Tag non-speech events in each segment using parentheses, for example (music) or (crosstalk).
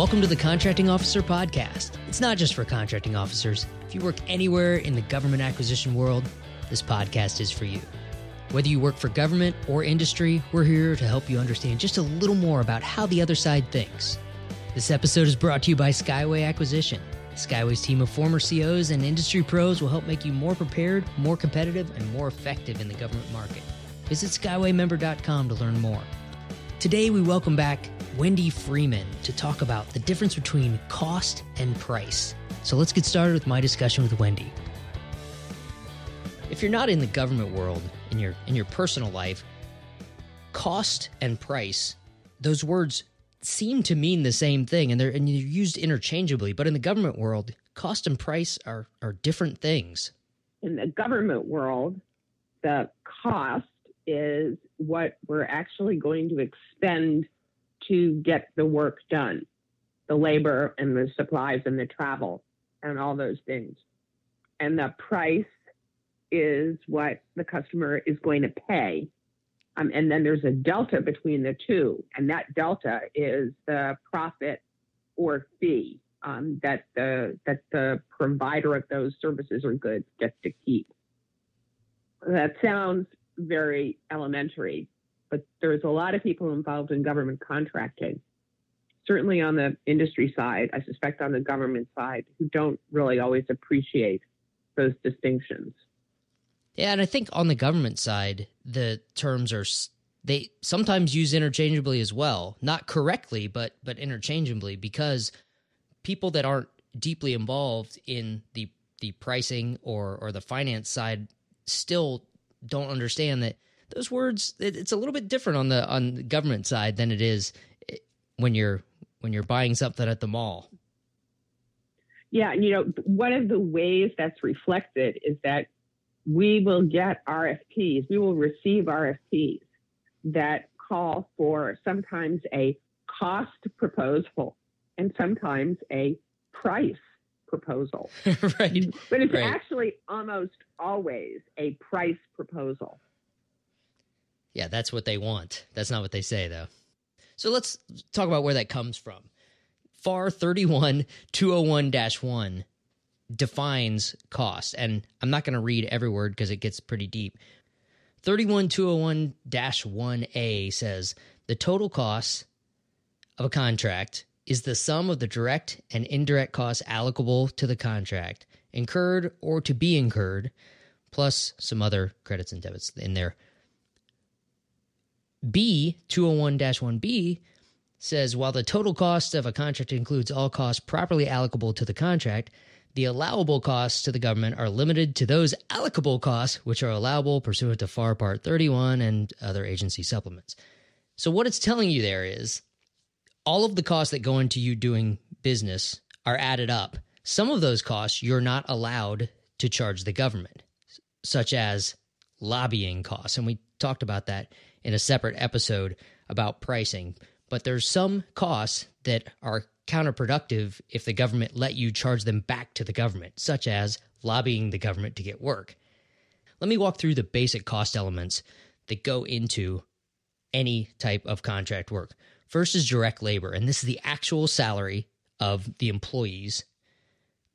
Welcome to the Contracting Officer Podcast. It's not just for contracting officers. If you work anywhere in the government acquisition world, this podcast is for you. Whether you work for government or industry, we're here to help you understand just a little more about how the other side thinks. This episode is brought to you by Skyway Acquisition. Skyway's team of former COs and industry pros will help make you more prepared, more competitive, and more effective in the government market. Visit SkywayMember.com to learn more. Today, we welcome back Wendy Freeman to talk about the difference between cost and price. So let's get started with my discussion with Wendy. If you're not in the government world, in your in your personal life, cost and price, those words seem to mean the same thing and they're and they're used interchangeably, but in the government world, cost and price are are different things. In the government world, the cost is what we're actually going to expend to get the work done the labor and the supplies and the travel and all those things. And the price is what the customer is going to pay. Um, and then there's a delta between the two. And that delta is the profit or fee um, that, the, that the provider of those services or goods gets to keep. That sounds very elementary, but there's a lot of people involved in government contracting. Certainly on the industry side, I suspect on the government side, who don't really always appreciate those distinctions. Yeah, and I think on the government side, the terms are they sometimes use interchangeably as well, not correctly, but but interchangeably because people that aren't deeply involved in the the pricing or or the finance side still don't understand that those words it's a little bit different on the on the government side than it is eh, when you're when you're buying something at the mall. Yeah, and you know, one of the ways that's reflected is that we will get RFPs, we will receive RFPs that call for sometimes a cost proposal and sometimes a price proposal. (laughs) right. But it's right. actually almost always a price proposal. Yeah, that's what they want. That's not what they say, though. So let's talk about where that comes from. FAR 31 201 1 defines cost, and I'm not going to read every word because it gets pretty deep. 31 201 1A says the total cost of a contract is the sum of the direct and indirect costs allocable to the contract, incurred or to be incurred, plus some other credits and debits in there. B 201 1B says while the total cost of a contract includes all costs properly allocable to the contract, the allowable costs to the government are limited to those allocable costs which are allowable pursuant to FAR Part 31 and other agency supplements. So, what it's telling you there is all of the costs that go into you doing business are added up. Some of those costs you're not allowed to charge the government, such as lobbying costs. And we talked about that in a separate episode about pricing. But there's some costs that are counterproductive if the government let you charge them back to the government, such as lobbying the government to get work. Let me walk through the basic cost elements that go into any type of contract work. First is direct labor, and this is the actual salary of the employees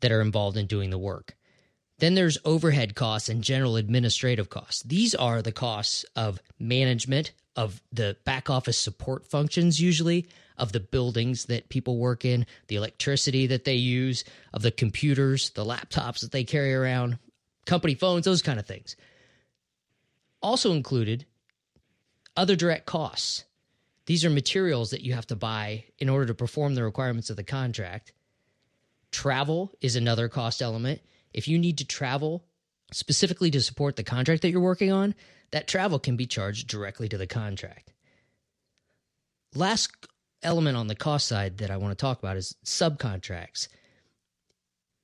that are involved in doing the work. Then there's overhead costs and general administrative costs. These are the costs of management, of the back office support functions, usually, of the buildings that people work in, the electricity that they use, of the computers, the laptops that they carry around, company phones, those kind of things. Also included, other direct costs. These are materials that you have to buy in order to perform the requirements of the contract. Travel is another cost element. If you need to travel specifically to support the contract that you're working on, that travel can be charged directly to the contract. Last element on the cost side that I want to talk about is subcontracts.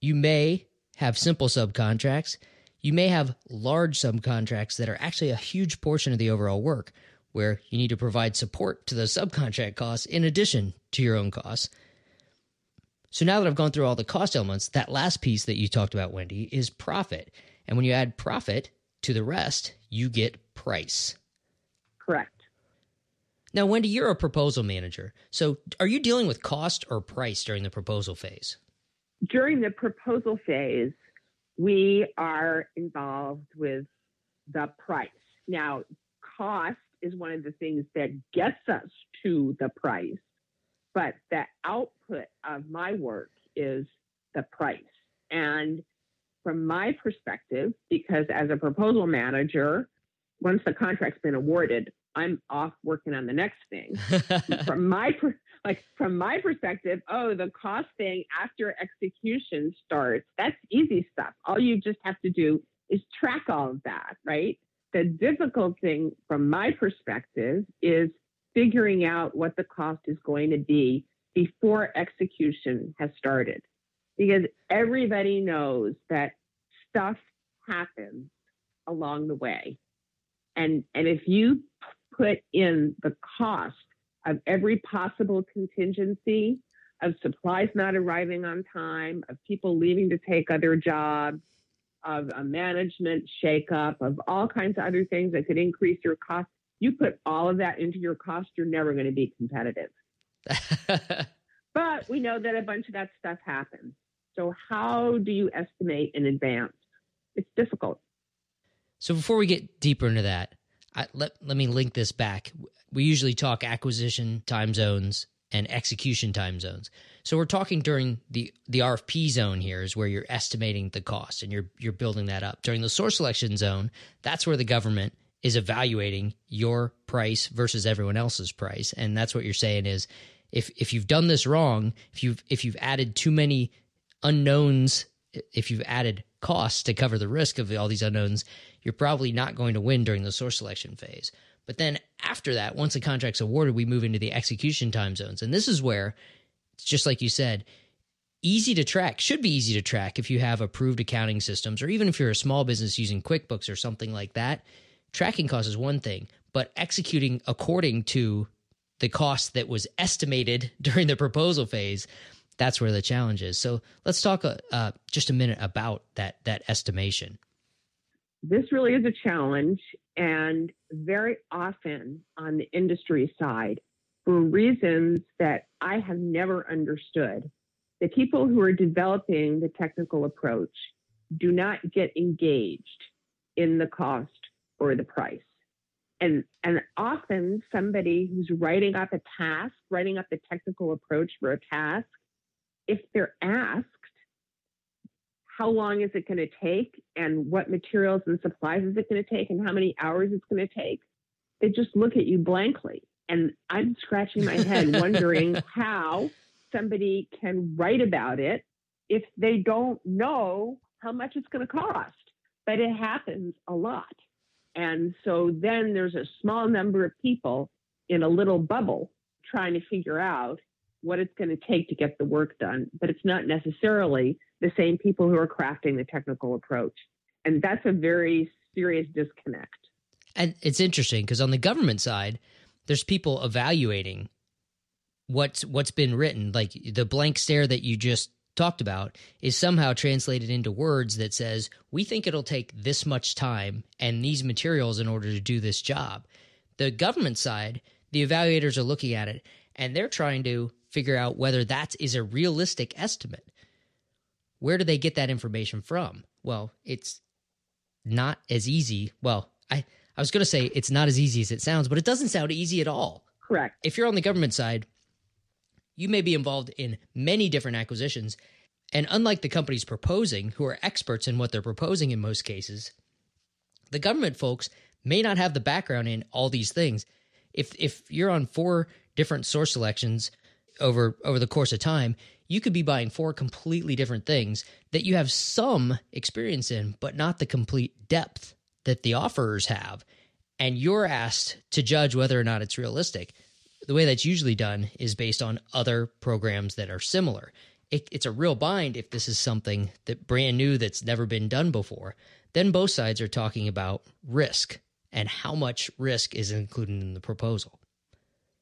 You may have simple subcontracts. You may have large subcontracts that are actually a huge portion of the overall work, where you need to provide support to those subcontract costs in addition to your own costs. So now that I've gone through all the cost elements, that last piece that you talked about, Wendy, is profit. And when you add profit to the rest, you get price. Correct. Now, Wendy, you're a proposal manager. So are you dealing with cost or price during the proposal phase? During the proposal phase, we are involved with the price. Now, cost is one of the things that gets us to the price, but the output of my work is the price. And from my perspective, because as a proposal manager, once the contract's been awarded, I'm off working on the next thing. (laughs) from my like from my perspective, oh, the cost thing after execution starts, that's easy stuff. All you just have to do is track all of that, right? The difficult thing from my perspective is figuring out what the cost is going to be before execution has started. Because everybody knows that stuff happens along the way. And, and if you put in the cost of every possible contingency, of supplies not arriving on time, of people leaving to take other jobs, of a management shakeup, of all kinds of other things that could increase your cost. You put all of that into your cost, you're never going to be competitive. (laughs) but we know that a bunch of that stuff happens. So, how do you estimate in advance? It's difficult. So, before we get deeper into that, I, let let me link this back. We usually talk acquisition time zones and execution time zones. So we're talking during the the RFP zone here is where you're estimating the cost and you're you're building that up. During the source selection zone, that's where the government is evaluating your price versus everyone else's price. And that's what you're saying is if if you've done this wrong, if you've if you've added too many unknowns, if you've added costs to cover the risk of all these unknowns, you're probably not going to win during the source selection phase. But then after that, once the contract's awarded, we move into the execution time zones. And this is where, it's just like you said, easy to track, should be easy to track if you have approved accounting systems, or even if you're a small business using QuickBooks or something like that. Tracking costs is one thing, but executing according to the cost that was estimated (laughs) during the proposal phase, that's where the challenge is. So let's talk uh, uh, just a minute about that that estimation. This really is a challenge, and very often on the industry side, for reasons that I have never understood, the people who are developing the technical approach do not get engaged in the cost or the price. And, and often somebody who's writing up a task, writing up the technical approach for a task, if they're asked, how long is it going to take and what materials and supplies is it going to take and how many hours it's going to take, they just look at you blankly. And I'm scratching my head (laughs) wondering how somebody can write about it if they don't know how much it's going to cost. But it happens a lot. And so then there's a small number of people in a little bubble trying to figure out what it's going to take to get the work done. But it's not necessarily the same people who are crafting the technical approach. And that's a very serious disconnect. And it's interesting because on the government side, there's people evaluating what's what's been written. Like the blank stare that you just talked about is somehow translated into words that says we think it'll take this much time and these materials in order to do this job. The government side the evaluators are looking at it and they're trying to figure out whether that is a realistic estimate. Where do they get that information from? Well it's not as easy. Well i i was going to say it's not as easy as it sounds but it doesn't sound easy at all. Correct. If you're on the government side you may be involved in many different acquisitions. And unlike the companies proposing, who are experts in what they're proposing in most cases, the government folks may not have the background in all these things. If if you're on four different source selections over over the course of time, you could be buying four completely different things that you have some experience in, but not the complete depth that the offerors have. And you're asked to judge whether or not it's realistic the way that's usually done is based on other programs that are similar. It, it's a real bind if this is something that brand new that's never been done before. Then both sides are talking about risk and how much risk is included in the proposal.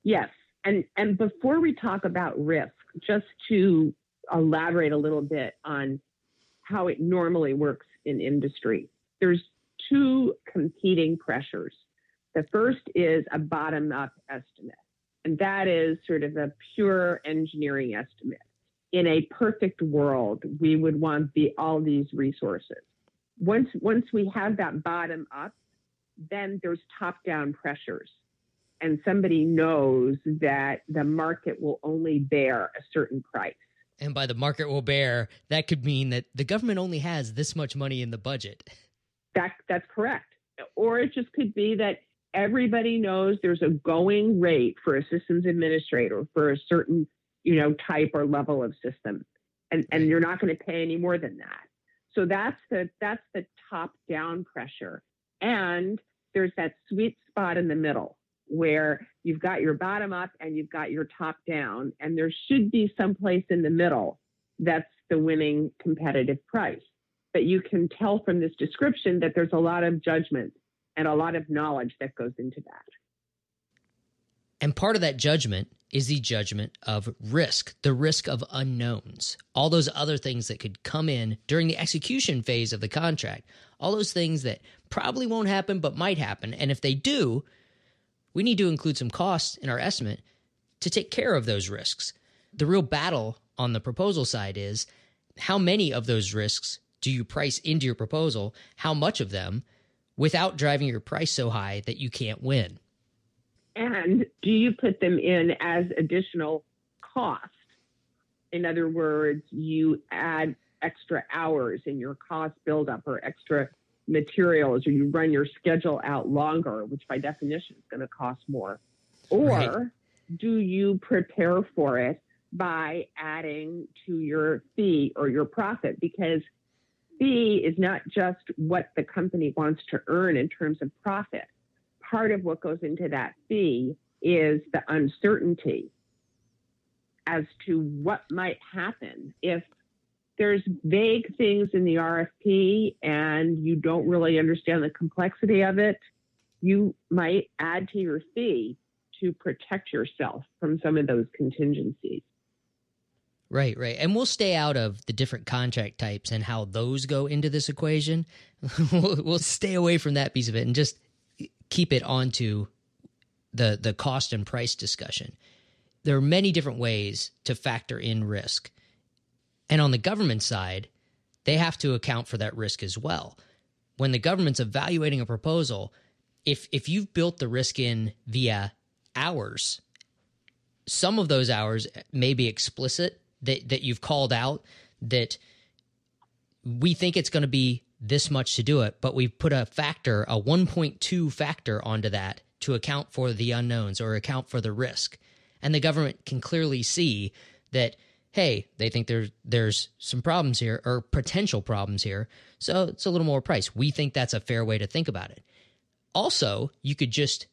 Yes. And and before we talk about risk, just to elaborate a little bit on how it normally works in industry. There's two competing pressures. The first is a bottom up estimate, and that is sort of a pure engineering estimate. In a perfect world, we would want the, all these resources. Once, once we have that bottom up, then there's top down pressures. And somebody knows that the market will only bear a certain price. And by the market will bear, that could mean that the government only has this much money in the budget. That, that's correct. Or it just could be that everybody knows there's a going rate for a systems administrator for a certain, you know, type or level of system. And, and you're not going to pay any more than that. So that's the that's the top down pressure. And there's that sweet spot in the middle where you've got your bottom up and you've got your top down, and there should be some place in the middle that's the winning competitive price. But you can tell from this description that there's a lot of judgment and a lot of knowledge that goes into that. And part of that judgment is the judgment of risk, the risk of unknowns, all those other things that could come in during the execution phase of the contract, all those things that probably won't happen but might happen. And if they do, we need to include some costs in our estimate to take care of those risks. The real battle on the proposal side is how many of those risks do you price into your proposal? How much of them without driving your price so high that you can't win? And do you put them in as additional cost? In other words, you add extra hours in your cost buildup or extra materials, or you run your schedule out longer, which by definition is going to cost more. Or right. do you prepare for it by adding to your fee or your profit? Because fee is not just what the company wants to earn in terms of profit. Part of what goes into that fee is the uncertainty as to what might happen if there's vague things in the RFP and you don't really understand the complexity of it. You might add to your fee to protect yourself from some of those contingencies. Right, right. And we'll stay out of the different contract types and how those go into this equation. (laughs) we'll, we'll stay away from that piece of it and just keep it onto the the cost and price discussion. There are many different ways to factor in risk. And on the government side, they have to account for that risk as well. When the government's evaluating a proposal, if if you've built the risk in via hours, some of those hours may be explicit that that you've called out that we think it's going to be this much to do it, but we've put a factor, a 1.2 factor onto that to account for the unknowns or account for the risk. And the government can clearly see that hey, they think there's there's some problems here or potential problems here, so it's a little more price. We think that's a fair way to think about it. Also, you could just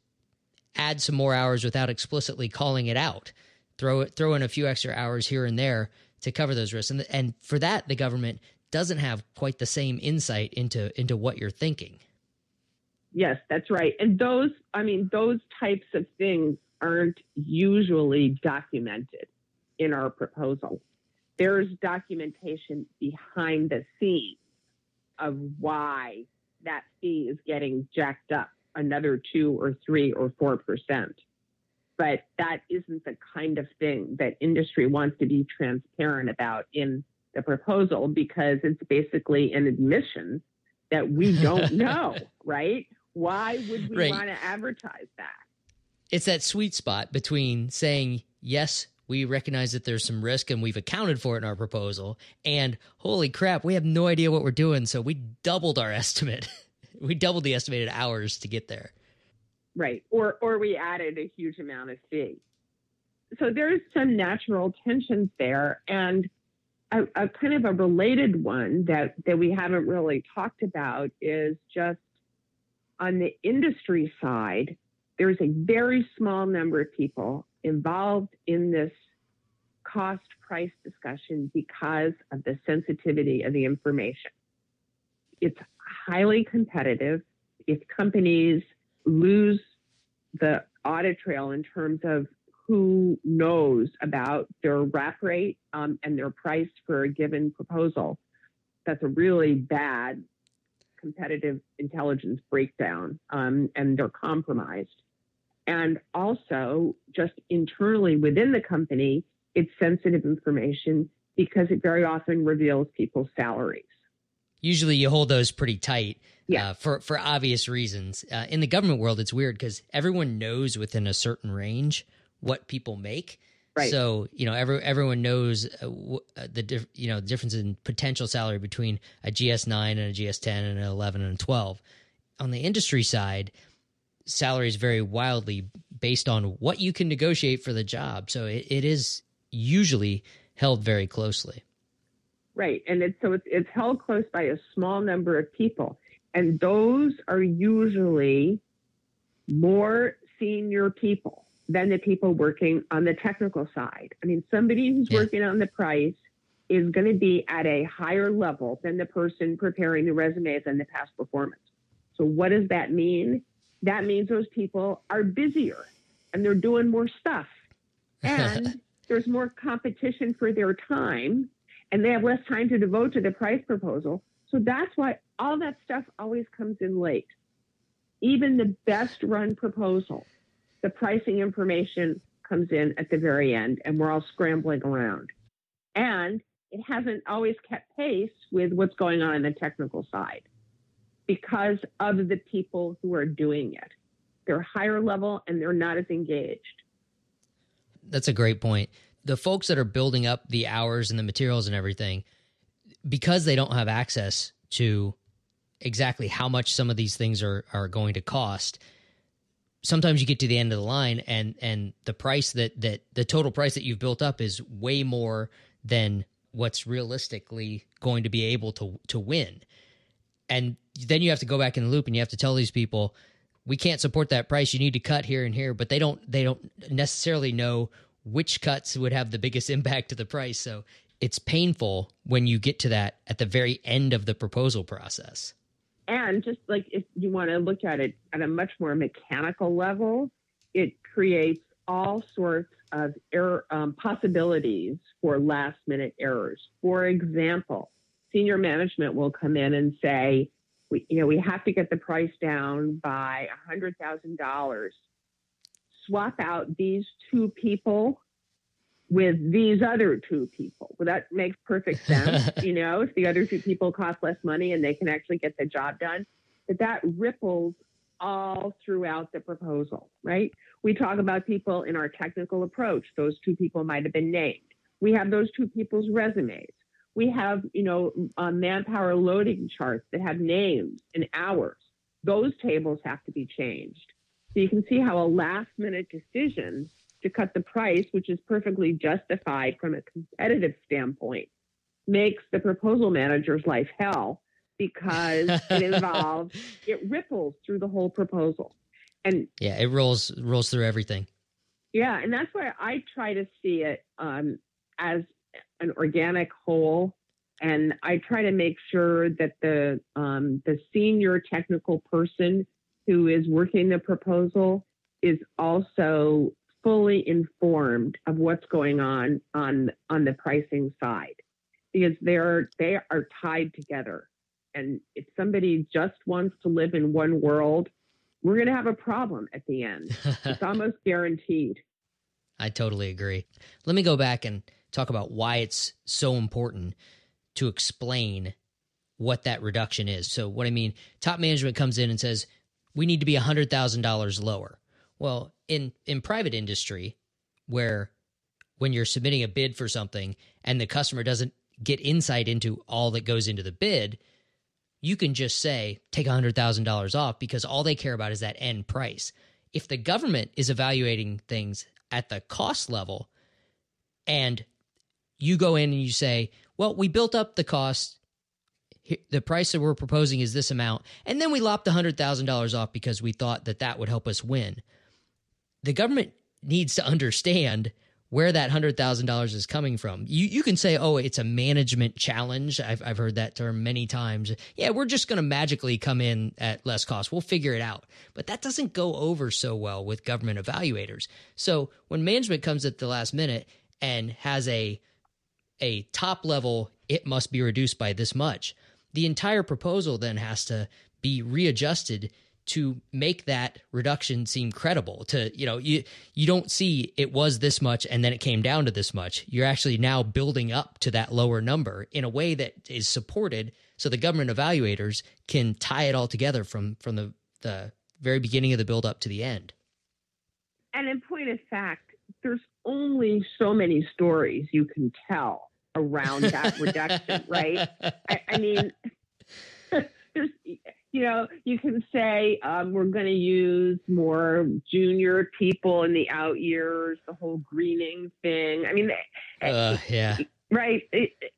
add some more hours without explicitly calling it out throw it, throw in a few extra hours here and there to cover those risks. And, and for that, the government doesn't have quite the same insight into into what you're thinking. Yes, that's right. And those, I mean, those types of things aren't usually documented in our proposal. There's documentation behind the scenes of why that fee is getting jacked up another two or three or four percent but that isn't the kind of thing that industry wants to be transparent about in the proposal because it's basically an admission that we don't (laughs) know, right? Why would we right. want to advertise that? It's that sweet spot between saying, yes, we recognize that there's some risk and we've accounted for it in our proposal, and holy crap, we have no idea what we're doing, so we doubled our (laughs) estimate. we doubled the estimated hours to get there. Right. Or or we added a huge amount of fee. So there's some natural tensions there. And a, a kind of a related one that, that we haven't really talked about is just on the industry side, there's a very small number of people involved in this cost price discussion because of the sensitivity of the information. It's highly competitive. If companies lose the audit trail in terms of who knows about their wrap rate um, and their price for a given proposal. That's a really bad competitive intelligence breakdown um, and they're compromised. And also, just internally within the company, it's sensitive information because it very often reveals people's salaries. Usually, you hold those pretty tight. Yeah. Uh, for for obvious reasons. Uh, in the government world, it's weird because everyone knows within a certain range what people make. Right. So you know, every, everyone knows uh, w- uh, the you know difference in potential salary between a GS nine and a GS ten and an eleven and a twelve. On the industry side, salaries vary wildly based on what you can negotiate for the job. So it, it is usually held very closely. Right, and it's so it's it's held close by a small number of people, and those are usually more senior people than the people working on the technical side. I mean, somebody who's yeah. working on the price is going to be at a higher level than the person preparing the resumes and the past performance. So, what does that mean? That means those people are busier and they're doing more stuff. (laughs) And there's more competition for their time and they have less time to devote to the price proposal. So that's why all that stuff always comes in late. Even the best run proposal, the pricing information comes in at the very end, and we're all scrambling around. And it hasn't always kept pace with what's going on in the technical side because of the people who are doing it. They're higher level and they're not as engaged. That's a great point the folks that are building up the hours and the materials and everything, because they don't have access to exactly how much some of these things are are going to cost, sometimes you get to the end of the line and and the price that that the total price that you've built up is way more than what's realistically going to be able to to win. And then you have to go back in the loop and you have to tell these people we can't support that price you need to cut here and here but they don't they don't necessarily know which cuts would have the biggest (laughs) impact to the price. So it's painful when you get to that at the very end of the proposal process. And just like if you want to look at it at a much more mechanical level, it creates all sorts of error um, possibilities for last minute errors. For example, senior management will come in and say, we, you know, we have to get the price down by $100,000 swap out these two people with these other two people. Well, that makes perfect (laughs) sense. you know, if the other two people cost less money and they can actually get the job done, but that ripples all throughout the proposal, right? We talk about people in our technical approach. Those two people might have been named. We have those two people's resumes. We have, you know, uh, manpower loading charts that have names and hours. Those tables have to be changed. So you can see how a last minute decision to cut the price, which is perfectly justified from a competitive standpoint, makes the proposal manager's life hell because it (laughs) involves, it ripples through the whole proposal. And yeah, it rolls rolls through everything. Yeah, and that's why I try to see it um, as an organic whole, and I try to make sure that the um, the senior technical person who is working the proposal is also fully informed of what's going on on on the pricing side. Because they're they are tied together. And if somebody just wants to live in one world we're going to have a problem at the end. (laughs) It's almost guaranteed. I totally agree. Let me go back and talk about why it's so important to explain what that reduction is. So what i mean top management comes in and says we need to be $100,000 lower. Well, in in private industry where when you're submitting a bid for something and the customer doesn't get insight into all that goes into the bid, you can just say take $100,000 off because all they care about is that end price. If the government is evaluating things at the cost level and you go in and you say, well, we built up the cost the price that we're proposing is this amount. And then we lopped $100,000 off because we thought that that would help us win. The government needs to understand where that $100,000 is coming from. You, you can say, oh, it's a management challenge. I've, I've heard that term many times. Yeah, we're just going to magically come in at less cost. We'll figure it out. But that doesn't go over so well with government evaluators. So when management comes at the last minute and has a, a top level, it must be reduced by this much the entire proposal then has to be readjusted to make that reduction seem credible to you know you you don't see it was this much and then it came down to this much. You're actually now building up to that lower number in a way that is supported so the government evaluators can tie it all together from from the the very beginning of the build up to the end. And in point of fact there's only so many stories you can tell around that reduction right I, I mean (laughs) there's you know, you can say um, we're going to use more junior people in the out years, the whole greening thing. I mean, eh, uh, yeah, right.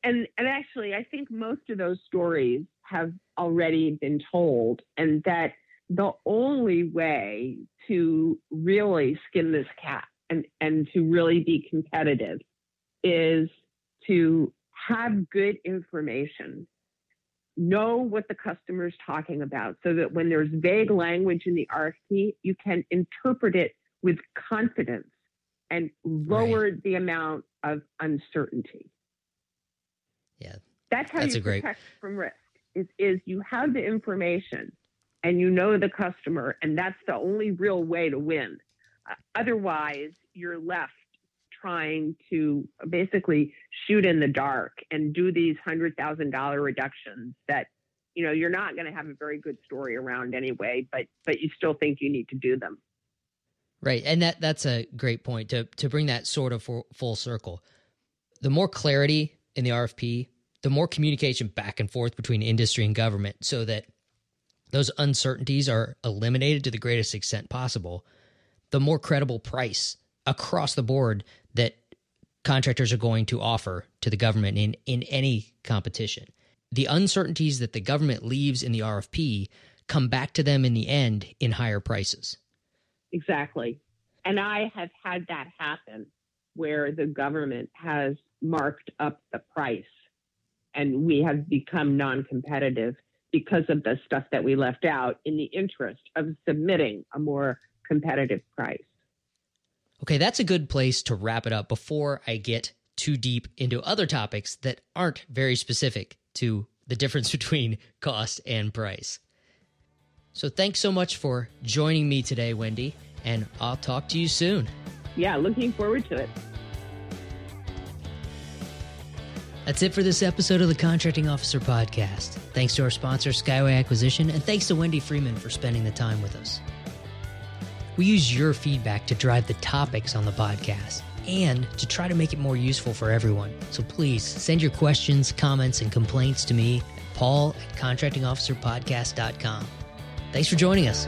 And and actually, I think most of those stories have already been told, and that the only way to really skin this cat and and to really be competitive is to have good information know what the customer is talking about so that when there's vague language in the RFP, you can interpret it with confidence and lower right. the amount of uncertainty. Yeah. That's how That's you protect great... from risk is, is you have the information and you know the customer and that's the only real way to win. Uh, otherwise, you're left trying to basically shoot in the dark and do these hundred thousand dollar reductions that you know you're not going to have a very good story around anyway but but you still think you need to do them. Right and that that's a great point to to bring that sort of full, full circle. The more clarity in the rfp the more communication back and forth between industry and government so that those uncertainties are eliminated to the greatest extent possible the more credible price across the board that contractors are going to offer to the government in, in any competition. The uncertainties that the government leaves in the RFP come back to them in the end in higher prices. Exactly. And I have had that happen where the government has marked up the price and we have become non competitive because of the stuff that we left out in the interest of submitting a more competitive price. Okay, that's a good place to wrap it up before I get too deep into other topics that aren't very specific to the difference (laughs) between cost and price. So thanks so much for joining me today, Wendy, and I'll talk to you soon. Yeah, looking forward to it. That's it for this episode of the Contracting Officer Podcast. Thanks to our sponsor, Skyway Acquisition, and thanks to Wendy Freeman for spending the time with us. We use your feedback to drive the topics on the podcast and to try to make it more useful for everyone. So please send your questions, comments, and complaints to me, at Paul at contractingofficerpodcast.com. Thanks for joining us.